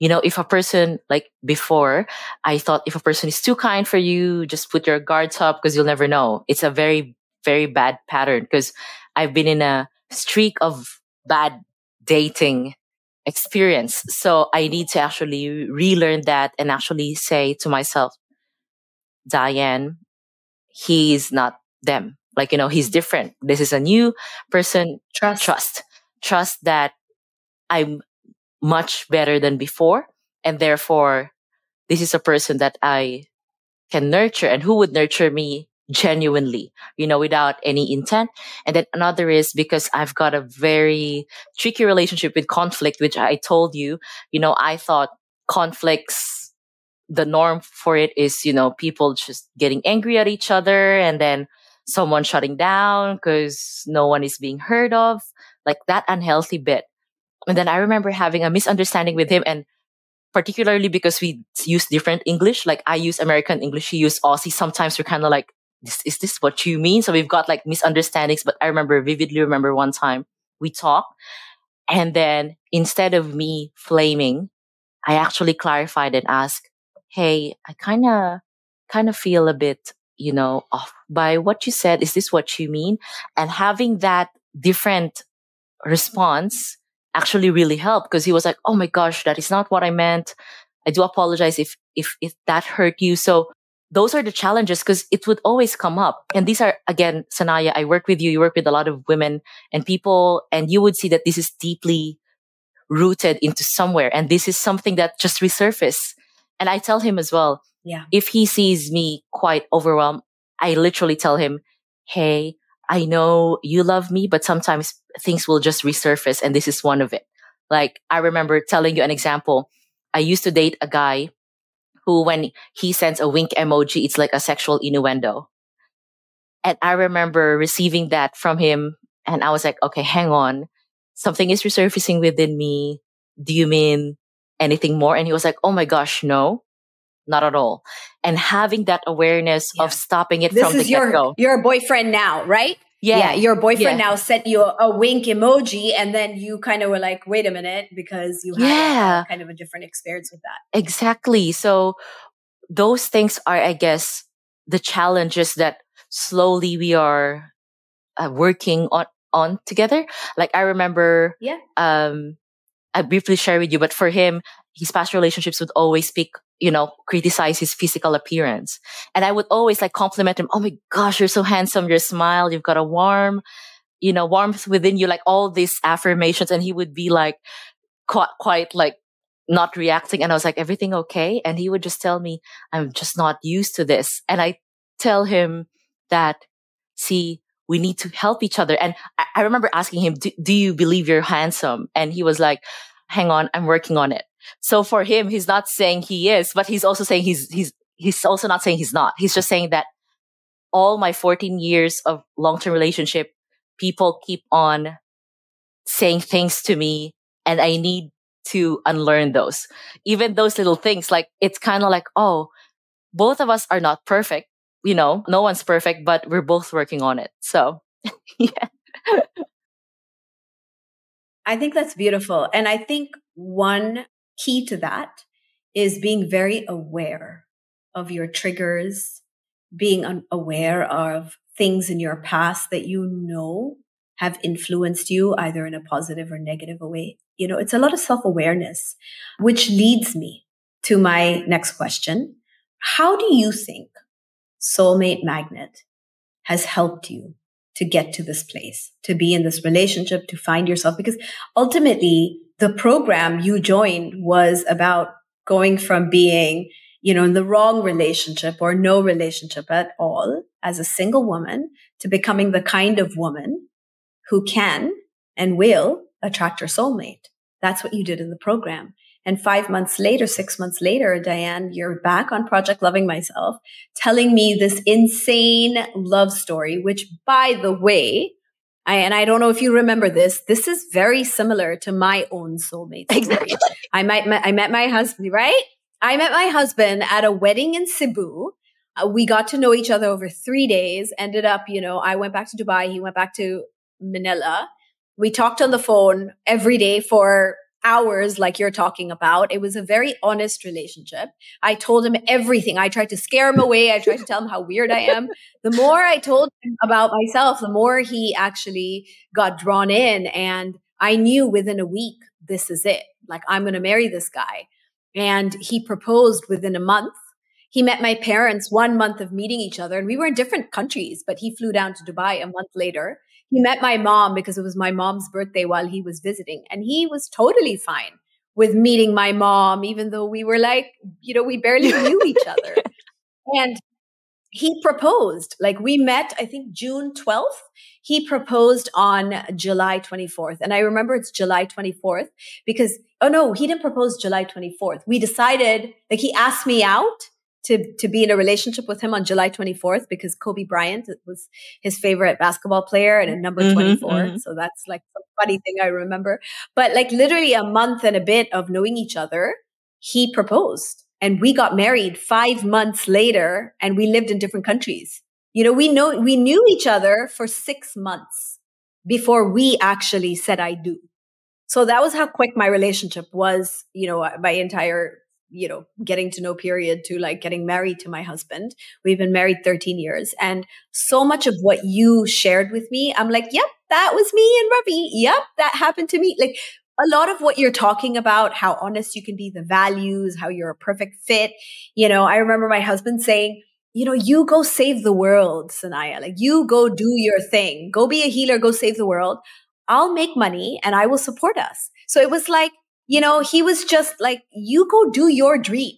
you know, if a person like before, I thought if a person is too kind for you, just put your guards up because you'll never know. It's a very, very bad pattern because I've been in a streak of bad dating experience. So I need to actually relearn that and actually say to myself, Dyan, he's not them. Like, you know, he's different. This is a new person. Trust. Trust. Trust that I'm much better than before. And therefore, this is a person that I can nurture and who would nurture me genuinely, you know, without any intent. And then another is because I've got a very tricky relationship with conflict, which I told you, you know, I thought conflicts, the norm for it is, you know, people just getting angry at each other and then someone shutting down because no one is being heard of, like that unhealthy bit. And then I remember having a misunderstanding with him and particularly because we use different English. Like I use American English, he used Aussie. Sometimes we're kind of like, this, is this what you mean? So we've got like misunderstandings. But I remember vividly remember one time we talked and then instead of me flaming, I actually clarified and asked, Hey, I kind of, kind of feel a bit, you know, off by what you said. Is this what you mean? And having that different response actually really helped because he was like, Oh my gosh, that is not what I meant. I do apologize if, if, if that hurt you. So those are the challenges because it would always come up. And these are, again, Sanaya, I work with you. You work with a lot of women and people, and you would see that this is deeply rooted into somewhere. And this is something that just resurface. And I tell him as well, yeah. if he sees me quite overwhelmed, I literally tell him, Hey, I know you love me, but sometimes things will just resurface. And this is one of it. Like I remember telling you an example. I used to date a guy who, when he sends a wink emoji, it's like a sexual innuendo. And I remember receiving that from him. And I was like, okay, hang on. Something is resurfacing within me. Do you mean anything more? And he was like, oh my gosh, no, not at all. And having that awareness yeah. of stopping it this from the your, get-go. Your boyfriend now, right? Yeah. yeah your boyfriend yeah. now sent you a, a, wink emoji and then you kind of were like, wait a minute, because you had yeah. kind of a different experience with that. Exactly. So those things are, I guess, the challenges that slowly we are uh, working on, on together. Like I remember, yeah. um, I briefly share with you, but for him, his past relationships would always speak you know, criticize his physical appearance. And I would always like compliment him. Oh my gosh, you're so handsome. Your smile, you've got a warm, you know, warmth within you, like all these affirmations. And he would be like quite, quite like not reacting. And I was like, everything okay? And he would just tell me, I'm just not used to this. And I tell him that, see, we need to help each other. And I, I remember asking him, do you believe you're handsome? And he was like, hang on, I'm working on it. So for him, he's not saying he is, but he's also saying he's, he's, he's also not saying he's not. He's just saying that all my 14 years of long-term relationship, people keep on saying things to me and I need to unlearn those. Even those little things, like it's kind of like, oh, both of us are not perfect. You know, no one's perfect, but we're both working on it. So, yeah. I think that's beautiful. And I think one key to that is being very aware of your triggers, being aware of things in your past that you know have influenced you either in a positive or negative way. You know, it's a lot of self awareness, which leads me to my next question. How do you think Soulmate Magnet has helped you to get to this place, to be in this relationship, to find yourself? Because ultimately, the program you joined was about going from being, you know, in the wrong relationship or no relationship at all as a single woman to becoming the kind of woman who can and will attract her soulmate. That's what you did in the program. And five months later, six months later, Dyan, you're back on Project Loving Myself, telling me this insane love story, which by the way, I, and I don't know if you remember this. This is very similar to my own soulmate. Story. Exactly. I met, I met my husband, right? I met my husband at a wedding in Cebu. Uh, we got to know each other over three days. Ended up, you know, I went back to Dubai. He went back to Manila. We talked on the phone every day for hours like you're talking about. It was a very honest relationship. I told him everything. I tried to scare him away. I tried to tell him how weird I am. The more I told him about myself, the more he actually got drawn in. And I knew within a week, this is it. Like, I'm going to marry this guy. And he proposed within a month. He met my parents one month of meeting each other, and we were in different countries, but he flew down to Dubai a month later he met my mom because it was my mom's birthday while he was visiting. And he was totally fine with meeting my mom, even though we were like, you know, we barely knew each other. And he proposed, like we met, I think June 12th. He proposed on July 24th. And I remember it's July 24th because, oh no, he didn't propose July 24th. We decided, like he asked me out to to be in a relationship with him on July 24th because Kobe Bryant was his favorite basketball player and a number mm-hmm, 24. Mm-hmm. So that's like a funny thing I remember. But like literally a month and a bit of knowing each other, he proposed and we got married 5 months later and we lived in different countries. You know, we know we knew each other for 6 months before we actually said I do. So that was how quick my relationship was, you know, my entire you know, getting to know period to like getting married to my husband. We've been married 13 years. And so much of what you shared with me, I'm like, yep, that was me and Ravi. Yep, that happened to me. Like a lot of what you're talking about, how honest you can be, the values, how you're a perfect fit. You know, I remember my husband saying, you know, you go save the world, Sanaya. Like you go do your thing. Go be a healer, go save the world. I'll make money and I will support us. So it was like, you know, he was just like, you go do your dream,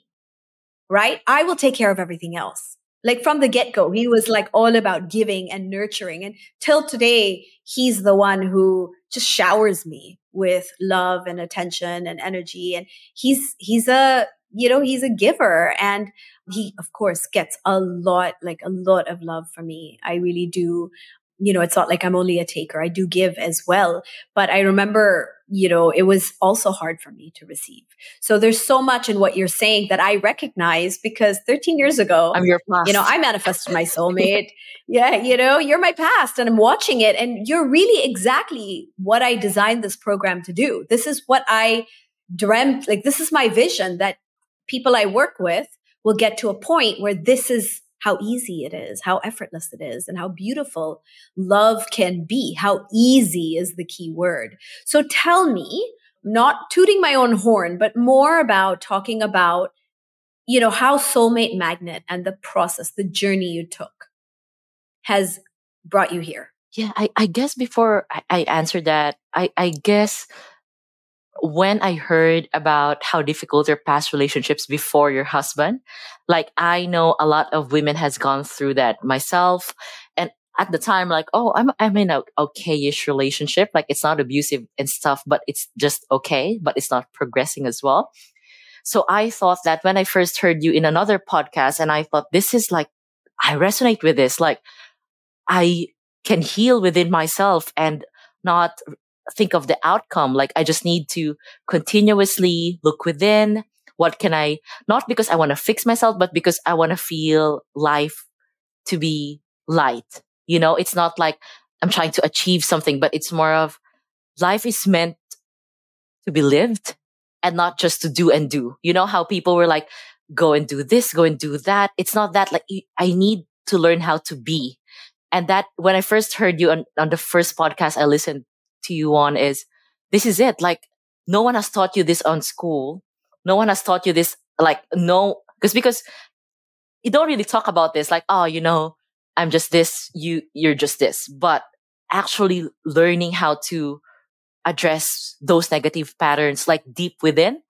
right? I will take care of everything else. Like from the get go, he was like all about giving and nurturing. And till today, he's the one who just showers me with love and attention and energy. And he's, he's a, you know, he's a giver and he, of course, gets a lot, like a lot of love from me. I really do you know, it's not like I'm only a taker. I do give as well. But I remember, you know, it was also hard for me to receive. So there's so much in what you're saying that I recognize because 13 years ago, I'm your past. You know, I manifested my soulmate. yeah, you know, you're my past and I'm watching it and you're really exactly what I designed this program to do. This is what I dreamt, like this is my vision that people I work with will get to a point where this is how easy it is, how effortless it is, and how beautiful love can be. How easy is the key word. So tell me, not tooting my own horn, but more about talking about, you know, how Soulmate Magnet and the process, the journey you took has brought you here. Yeah, I, I guess before I, I answer that, I, I guess when I heard about how difficult your past relationships before your husband, like I know a lot of women has gone through that myself. And at the time, like, oh, I'm, I'm in a okayish relationship. Like it's not abusive and stuff, but it's just okay, but it's not progressing as well. So I thought that when I first heard you in another podcast and I thought this is like, I resonate with this. Like I can heal within myself and not think of the outcome. Like I just need to continuously look within. What can I, not because I want to fix myself, but because I want to feel life to be light. You know, it's not like I'm trying to achieve something, but it's more of life is meant to be lived and not just to do and do. You know how people were like, go and do this, go and do that. It's not that like I need to learn how to be. And that when I first heard you on, on the first podcast I listened to you on is this is it. Like no one has taught you this on school. No one has taught you this. Like no, because because you don't really talk about this. Like oh, you know, I'm just this. You you're just this. But actually learning how to address those negative patterns like deep within,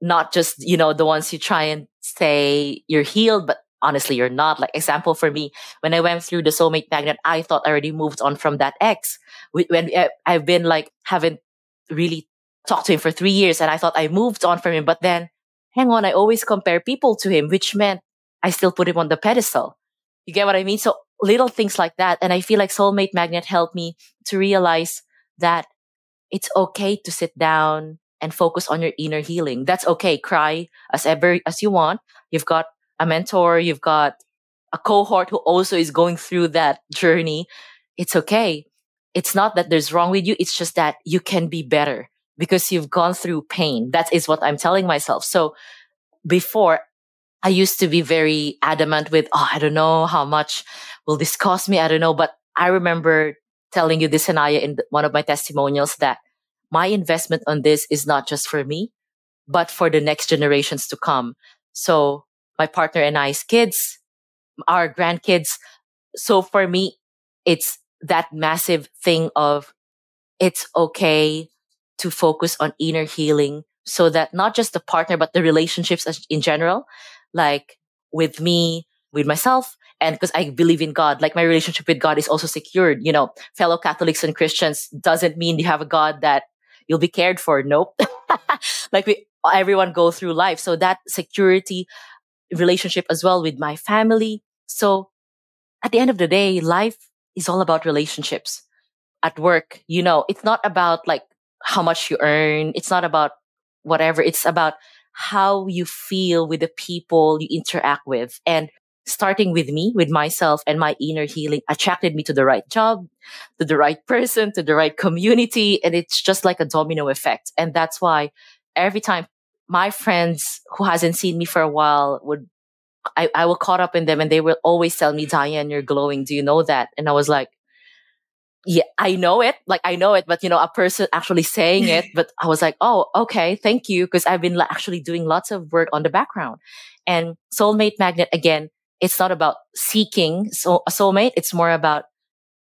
not just you know the ones you try and say you're healed, but honestly you're not. Like example for me, when I went through the soulmate magnet, I thought I already moved on from that ex. When eh, I've been like haven't really talked to him for three years, and I thought I moved on from him, but then hang on, I always compare people to him, which meant I still put him on the pedestal. You get what I mean? So little things like that, and I feel like soulmate magnet helped me to realize that it's okay to sit down and focus on your inner healing. That's okay. Cry as ever as you want. You've got a mentor, you've got a cohort who also is going through that journey, it's okay. It's not that there's wrong with you. It's just that you can be better. because you've gone through pain. That is what I'm telling myself. So before I used to be very adamant with, oh, I don't know how much will this cost me? I don't know. But I remember telling you this, Sanaya, in one of my testimonials that my investment on this is not just for me, but for the next generations to come. So my partner and I's kids, our grandkids. So for me, it's that massive thing of it's okay to focus on inner healing so that not just the partner, but the relationships in general, like with me, with myself, and because I believe in God, like my relationship with God is also secured. You know, fellow Catholics and Christians doesn't mean you have a God that you'll be cared for. Nope. like we, everyone go through life. So that security relationship as well with my family. So at the end of the day, life is all about relationships at work. You know, it's not about like how much you earn. It's not about whatever. It's about how you feel with the people you interact with. And starting with me, with myself and my inner healing attracted me to the right job, to the right person, to the right community. And it's just like a domino effect. And that's why every time my friends who hasn't seen me for a while would I, I will caught up in them and they will always tell me, Dyan, you're glowing. Do you know that? And I was like, yeah, I know it. Like I know it, but you know, a person actually saying it, but I was like, oh, okay, thank you. Cause I've been actually doing lots of work on the background and soulmate magnet again. It's not about seeking so a soulmate. It's more about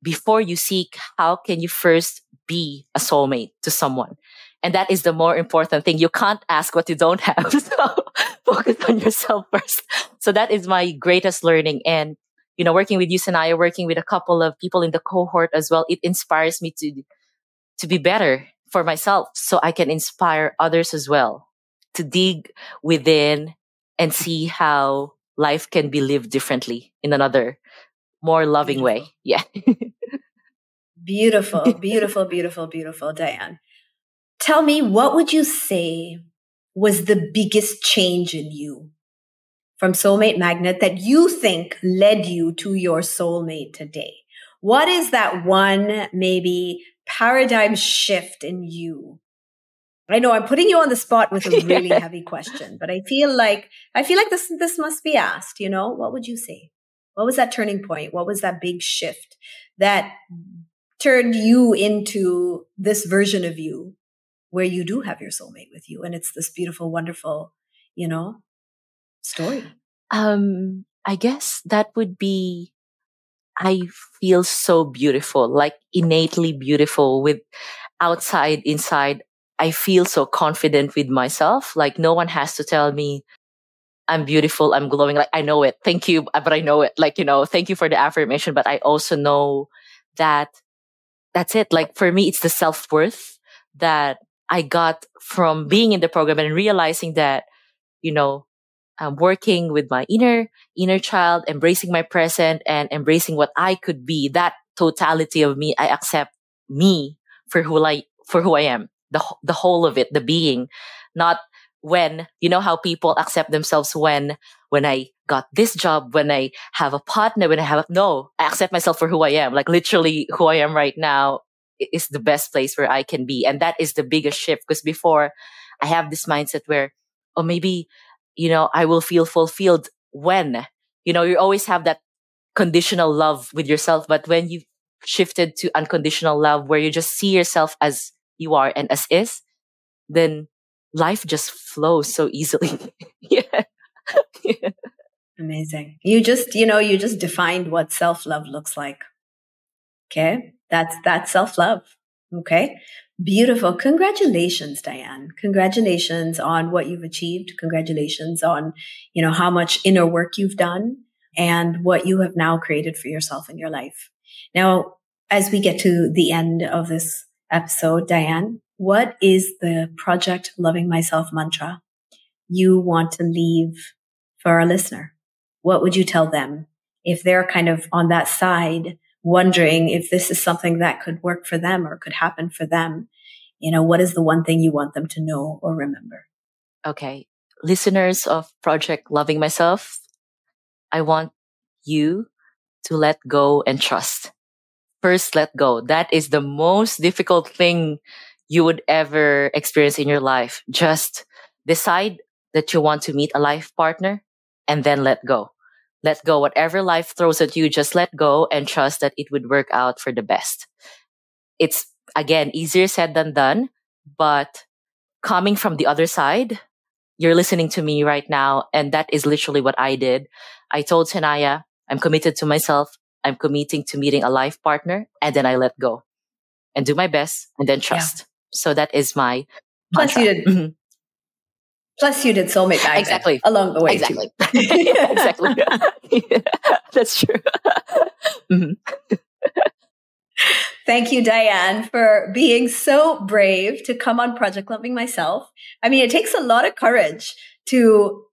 before you seek, how can you first be a soulmate to someone? And that is the more important thing. You can't ask what you don't have. So focus on yourself first. So that is my greatest learning. And, you know, working with you, Sanaya, working with a couple of people in the cohort as well, it inspires me to, to be better for myself so I can inspire others as well to dig within and see how life can be lived differently in another more loving way. Yeah. beautiful, beautiful, beautiful, beautiful, Dyan. Tell me, what would you say was the biggest change in you from Soulmate Magnet that you think led you to your soulmate today? What is that one maybe paradigm shift in you? I know I'm putting you on the spot with a really heavy question, but I feel like I feel like this this must be asked, you know? What would you say? What was that turning point? What was that big shift that turned you into this version of you where you do have your soulmate with you and it's this beautiful wonderful you know story. Um i guess that would be i feel so beautiful like innately beautiful with outside inside. I feel so confident with myself like no one has to tell me i'm beautiful i'm glowing like i know it thank you but i know it like you know thank you for the affirmation but i also know that that's it. Like for me it's the self-worth that I got from being in the program and realizing that, you know, I'm working with my inner, inner child, embracing my present and embracing what I could be, that totality of me, I accept me for who I, for who I am, the, the whole of it, the being, not when, you know how people accept themselves when, when I got this job, when I have a partner, when I have, a, no, I accept myself for who I am, like literally who I am right now is the best place where I can be. And that is the biggest shift because before I have this mindset where, oh, maybe, you know, I will feel fulfilled when, you know, you always have that conditional love with yourself. But when you shifted to unconditional love where you just see yourself as you are and as is, then life just flows so easily. yeah. yeah. Amazing. You just, you know, you just defined what self love looks like. Okay. That's that's self-love. Okay. Beautiful. Congratulations, Dyan. Congratulations on what you've achieved. Congratulations on, you know, how much inner work you've done and what you have now created for yourself in your life. Now, as we get to the end of this episode, Dyan, what is the project loving myself mantra you want to leave for our listener? What would you tell them if they're kind of on that side wondering if this is something that could work for them or could happen for them, you know, what is the one thing you want them to know or remember? Okay. Listeners of Project Loving Myself, I want you to let go and trust. First, let go. That is the most difficult thing you would ever experience in your life. Just decide that you want to meet a life partner and then let go. Let go. Whatever life throws at you, just let go and trust that it would work out for the best. It's again easier said than done, but coming from the other side, you're listening to me right now. And that is literally what I did. I told Sanaya, I'm committed to myself. I'm committing to meeting a life partner. And then I let go and do my best and then trust. Yeah. So that is my plus you did. Plus you did soulmate magnet exactly along the way. Exactly. exactly. That's true. Mm-hmm. Thank you, Dyan, for being so brave to come on Project Loving Myself. I mean, it takes a lot of courage to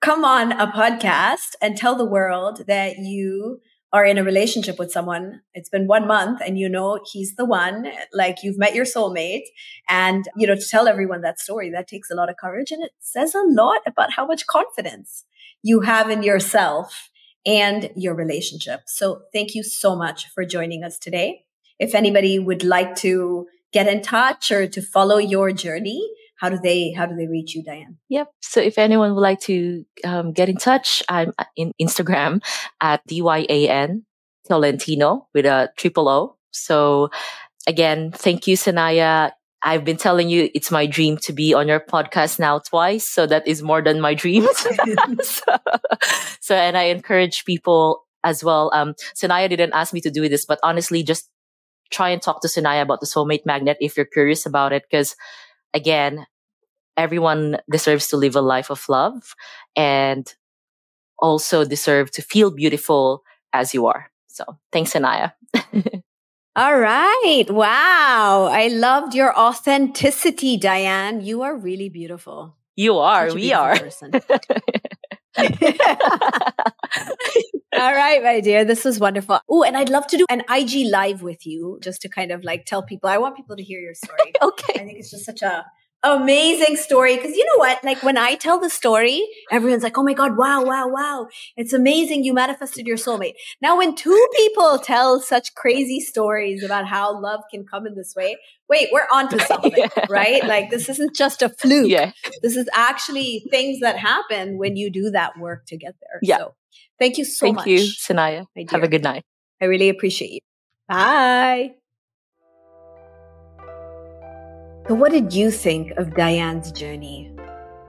come on a podcast and tell the world that you are in a relationship with someone. It's been one month and you know he's the one, like you've met your soulmate. And, you know, to tell everyone that story, that takes a lot of courage and it says a lot about how much confidence you have in yourself and your relationship. So thank you so much for joining us today. If anybody would like to get in touch or to follow your journey, how do they how do they reach you dyan? Yep. So if anyone would like to um, get in touch i'm in instagram at dyan tolentino with a triple o. So again thank you sanaya. I've been telling you it's my dream to be on your podcast now twice so that is more than my dreams. So, so, and i encourage people as well. Um sanaya didn't ask me to do this but honestly just try and talk to Sanaya about the soulmate magnet if you're curious about it. Because again, everyone deserves to live a life of love and also deserve to feel beautiful as you are. So thanks, Sanaya. All right. Wow. I loved your authenticity, Dyan. You are really beautiful. You are. We are. All right, my dear. This was wonderful. Oh, and I'd love to do an IG live with you just to kind of like tell people. I want people to hear your story. okay. I think it's just such a amazing story. Cause you know what? Like when I tell the story, everyone's like, Oh my God, wow, wow, wow. It's amazing. You manifested your soulmate. Now, when two people tell such crazy stories about how love can come in this way, wait, we're onto something, yeah. right? Like this isn't just a fluke. Yeah. This is actually things that happen when you do that work to get there. Yeah. So thank you so thank much. Thank you, Sanaya. Have a good night. I really appreciate you. Bye. So, what did you think of Dyan's journey?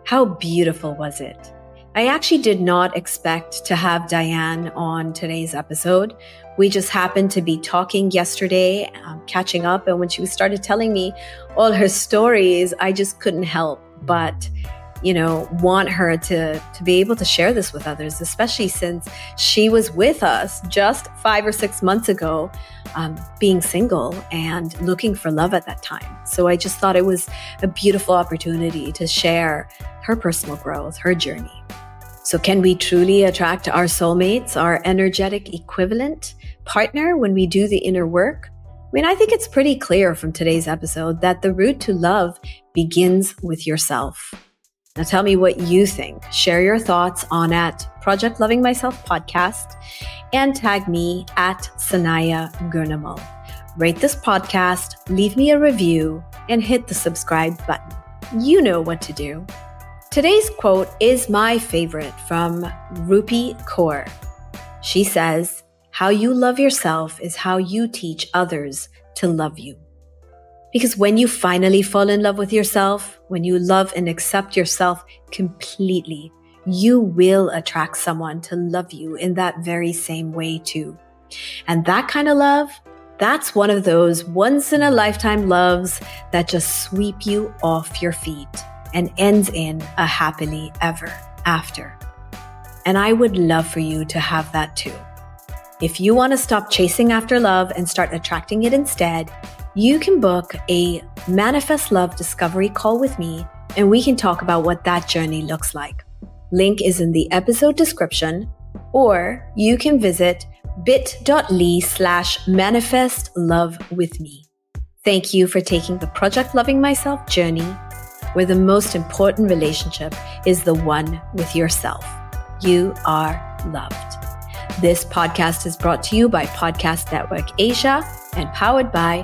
How beautiful was it? I actually did not expect to have Dyan on today's episode. We just happened to be talking yesterday, um, catching up, and when she started telling me all her stories, I just couldn't help but you know, want her to to be able to share this with others, especially since she was with us just five or six months ago, um, being single and looking for love at that time. So I just thought it was a beautiful opportunity to share her personal growth, her journey. So, can we truly attract our soulmates, our energetic equivalent partner when we do the inner work? I mean, I think it's pretty clear from today's episode that the route to love begins with yourself. Now tell me what you think. Share your thoughts on at Project Loving Myself podcast and tag me at Sanaya Gurnamal. Rate this podcast, leave me a review, and hit the subscribe button. You know what to do. Today's quote is my favorite from Rupi Kaur. She says, How you love yourself is how you teach others to love you. Because when you finally fall in love with yourself, when you love and accept yourself completely, you will attract someone to love you in that very same way too. And that kind of love, that's one of those once in a lifetime loves that just sweep you off your feet and ends in a happily ever after. And I would love for you to have that too. If you want to stop chasing after love and start attracting it instead, you can book a Manifest Love Discovery call with me, and we can talk about what that journey looks like. Link is in the episode description, or you can visit bit.ly slash manifest love with me. Thank you for taking the Project Loving Myself journey, where the most important relationship is the one with yourself. You are loved. This podcast is brought to you by Podcast Network Asia and powered by